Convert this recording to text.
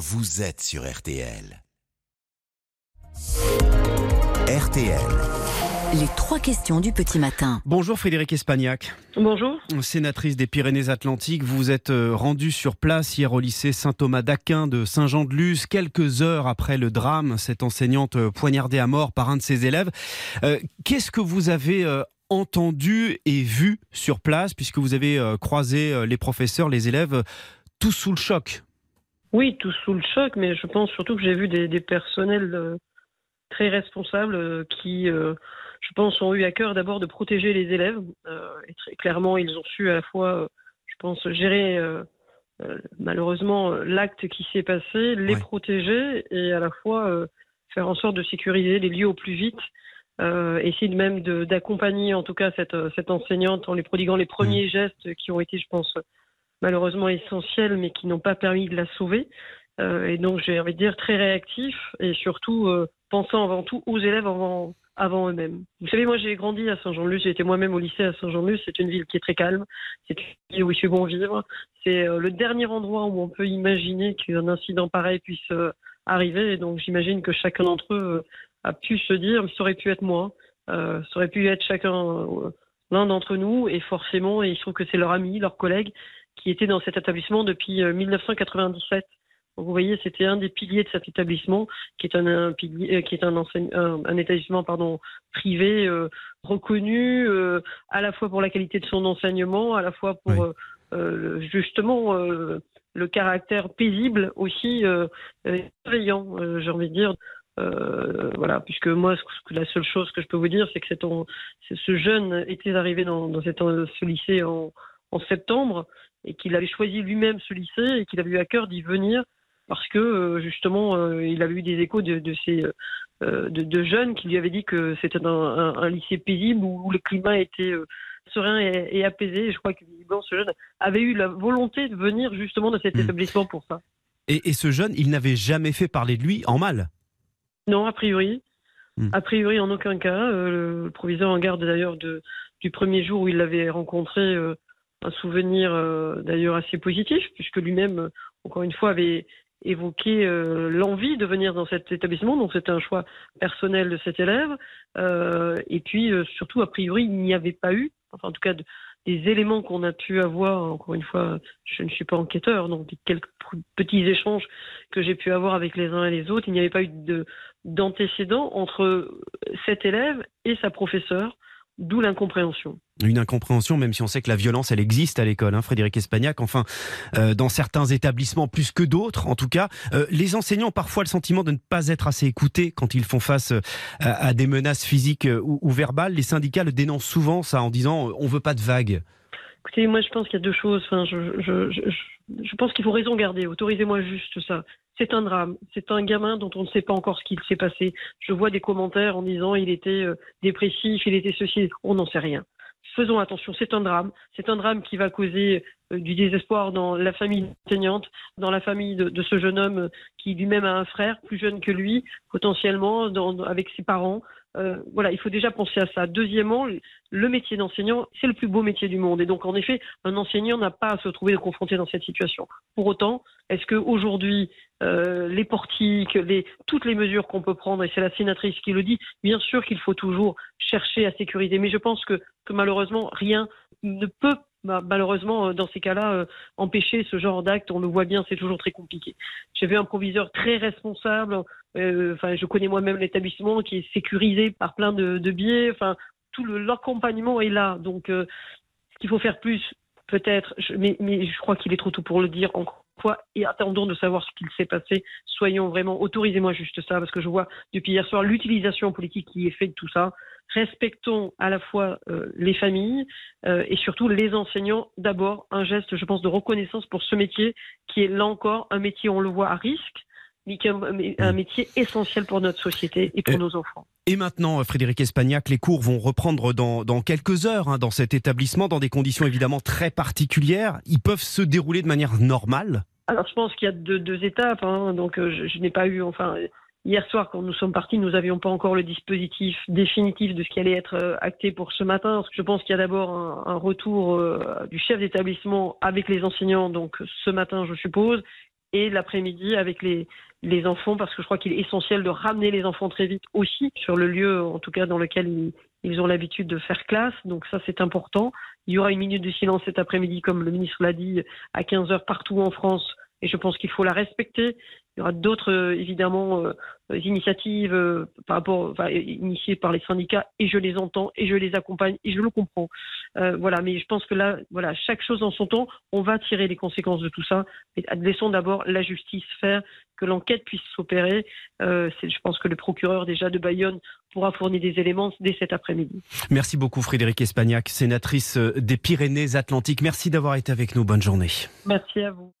vous êtes sur RTL. RTL. Les trois questions du petit matin. Bonjour Frédéric Espagnac. Bonjour. Sénatrice des Pyrénées-Atlantiques, vous êtes euh, rendue sur place hier au lycée Saint-Thomas d'Aquin de Saint-Jean-de-Luz, quelques heures après le drame, cette enseignante euh, poignardée à mort par un de ses élèves. Euh, qu'est-ce que vous avez entendu et vu sur place, puisque vous avez croisé les professeurs, les élèves, tous sous le choc? Oui, tous sous le choc, mais je pense surtout que j'ai vu des, personnels très responsables qui je pense, ont eu à cœur d'abord de protéger les élèves. Euh, et très clairement, ils ont su à la fois, euh, je pense, gérer euh, malheureusement l'acte qui s'est passé, les protéger et à la fois faire en sorte de sécuriser les lieux au plus vite. essayer de même d'accompagner en tout cas cette, cette, enseignante en lui prodiguant les premiers mmh. gestes qui ont été, je pense, malheureusement essentiels, mais qui n'ont pas permis de la sauver. et donc, j'ai envie de dire très réactif et surtout pensant avant tout aux élèves avant, avant eux-mêmes. Vous savez, moi j'ai grandi à Saint-Jean-de-Luz, j'ai été moi-même au lycée à Saint-Jean-de-Luz, c'est une ville qui est très calme, c'est une ville où il fait bon vivre, c'est euh, le dernier endroit où on peut imaginer qu'un incident pareil puisse euh, arriver, et donc j'imagine que chacun d'entre eux euh, a pu se dire, ça aurait pu être moi, ça aurait pu être chacun, l'un d'entre nous, et forcément, et il se trouve que c'est leur ami, leur collègue, qui était dans cet établissement depuis 1997 vous voyez, c'était un des piliers de cet établissement, qui est un, euh, qui est un, un, établissement pardon, privé euh, reconnu à la fois pour la qualité de son enseignement, à la fois pour euh, justement le caractère paisible aussi bienveillant, j'ai envie de dire. voilà, puisque moi, la seule chose que je peux vous dire, c'est que ce jeune était arrivé dans, dans ce lycée en, en septembre et qu'il avait choisi lui-même ce lycée et qu'il avait eu à cœur d'y venir parce que euh, justement, euh, il avait eu des échos de, ces euh, de, jeunes qui lui avaient dit que c'était un, lycée paisible où, le climat était serein et, apaisé. je crois que ce jeune avait eu la volonté de venir justement de cet hmm. établissement pour ça. Et, ce jeune, il n'avait jamais fait parler de lui en mal? Non, a priori. Hmm. A priori, en aucun cas. le proviseur en garde d'ailleurs du premier jour où il l'avait rencontré un souvenir d'ailleurs assez positif, puisque lui-même, encore une fois, avait évoqué euh, l'envie de venir dans cet établissement, donc c'était un choix personnel de cet élève. Euh, et puis euh, surtout, a priori, il n'y avait pas eu, enfin en tout cas des éléments qu'on a pu avoir, encore une fois, je ne suis pas enquêteur, donc quelques petits échanges que j'ai pu avoir avec les uns et les autres, il n'y avait pas eu d'antécédent entre cet élève et sa professeure D'où l'incompréhension. Une incompréhension, même si on sait que la violence, elle existe à l'école, hein, Frédéric Espagnac. Enfin, euh, dans certains établissements plus que d'autres, en tout cas, euh, les enseignants ont parfois le sentiment de ne pas être assez écoutés quand ils font face euh, à, des menaces physiques ou, verbales. Les syndicats le dénoncent souvent, ça, en disant on veut pas de vagues. Écoutez, moi, je pense qu'il y a deux choses. Je, je pense qu'il faut raison garder. Autorisez-moi juste ça. C'est un drame. C'est un gamin dont on ne sait pas encore ce qu'il s'est passé. Je vois des commentaires en disant il était dépressif, il était ceci. On n'en sait rien. Faisons attention, c'est un drame. C'est un drame qui va causer euh, du désespoir dans la famille enseignante, dans la famille de, ce jeune homme qui lui-même a un frère plus jeune que lui, potentiellement avec ses parents. Euh, voilà, il faut déjà penser à ça. Deuxièmement, le métier d'enseignant, c'est le plus beau métier du monde. Et donc, en effet, un enseignant n'a pas à se trouver confronté dans cette situation. Pour autant, est-ce qu'aujourd'hui, euh, les portiques, toutes les mesures qu'on peut prendre, et c'est la sénatrice qui le dit, bien sûr qu'il faut toujours chercher à sécuriser. Mais je pense que, que malheureusement, rien ne peut malheureusement, euh, dans ces cas-là, euh, empêcher ce genre d'acte, on le voit bien, c'est toujours très compliqué. J'ai vu un proviseur très responsable. Euh, enfin, je connais moi-même l'établissement qui est sécurisé par plein de, biais. Enfin, tout l'accompagnement est là. Donc, ce qu'il faut faire plus, peut-être, mais, mais, je crois qu'il est trop tôt pour le dire encore et attendons de savoir ce qu'il s'est passé. Soyons vraiment, autorisez-moi juste ça, parce que je vois depuis hier soir l'utilisation politique qui est faite de tout ça respectons à la fois euh, les familles euh, et surtout les enseignants. D'abord, un geste, je pense, de reconnaissance pour ce métier qui est là encore un métier, on le voit, à risque, mais qui est un, mm. métier essentiel pour notre société et pour nos enfants. Et maintenant, Frédéric Espagnac, les cours vont reprendre dans, quelques heures hein, dans cet établissement, dans des conditions évidemment très particulières. Ils peuvent se dérouler de manière normale? Alors, je pense qu'il y a deux, étapes. Hein. donc, euh, je, je n'ai pas eu, enfin, Hier soir, quand nous sommes partis, nous n'avions pas encore le dispositif définitif de ce qui allait être euh, acté pour ce matin. Je pense qu'il y a d'abord un, retour euh, du chef d'établissement avec les enseignants, donc ce matin, je suppose. et l'après-midi avec les, les enfants, parce que je crois qu'il est essentiel de ramener les enfants très vite aussi sur le lieu, en tout cas dans lequel ils, ils ont l'habitude de faire classe. Donc ça, c'est important. Il y aura une minute de silence cet après-midi, comme le ministre l'a dit, à 15 heures partout en France. Et je pense qu'il faut la respecter. Il y aura d'autres, euh, évidemment, euh, initiatives euh, par rapport, enfin, initiées par les syndicats, et je les entends, et je les accompagne, et je le comprends. voilà, mais je pense que là, voilà, chaque chose en son temps, on va tirer les conséquences de tout ça. Mais laissons d'abord la justice faire, que l'enquête puisse s'opérer. je pense que le procureur déjà de Bayonne pourra fournir des éléments dès cet après-midi. Merci beaucoup Frédéric Espagnac, sénatrice des Pyrénées-Atlantiques. Merci d'avoir été avec nous. Bonne journée. Merci à vous.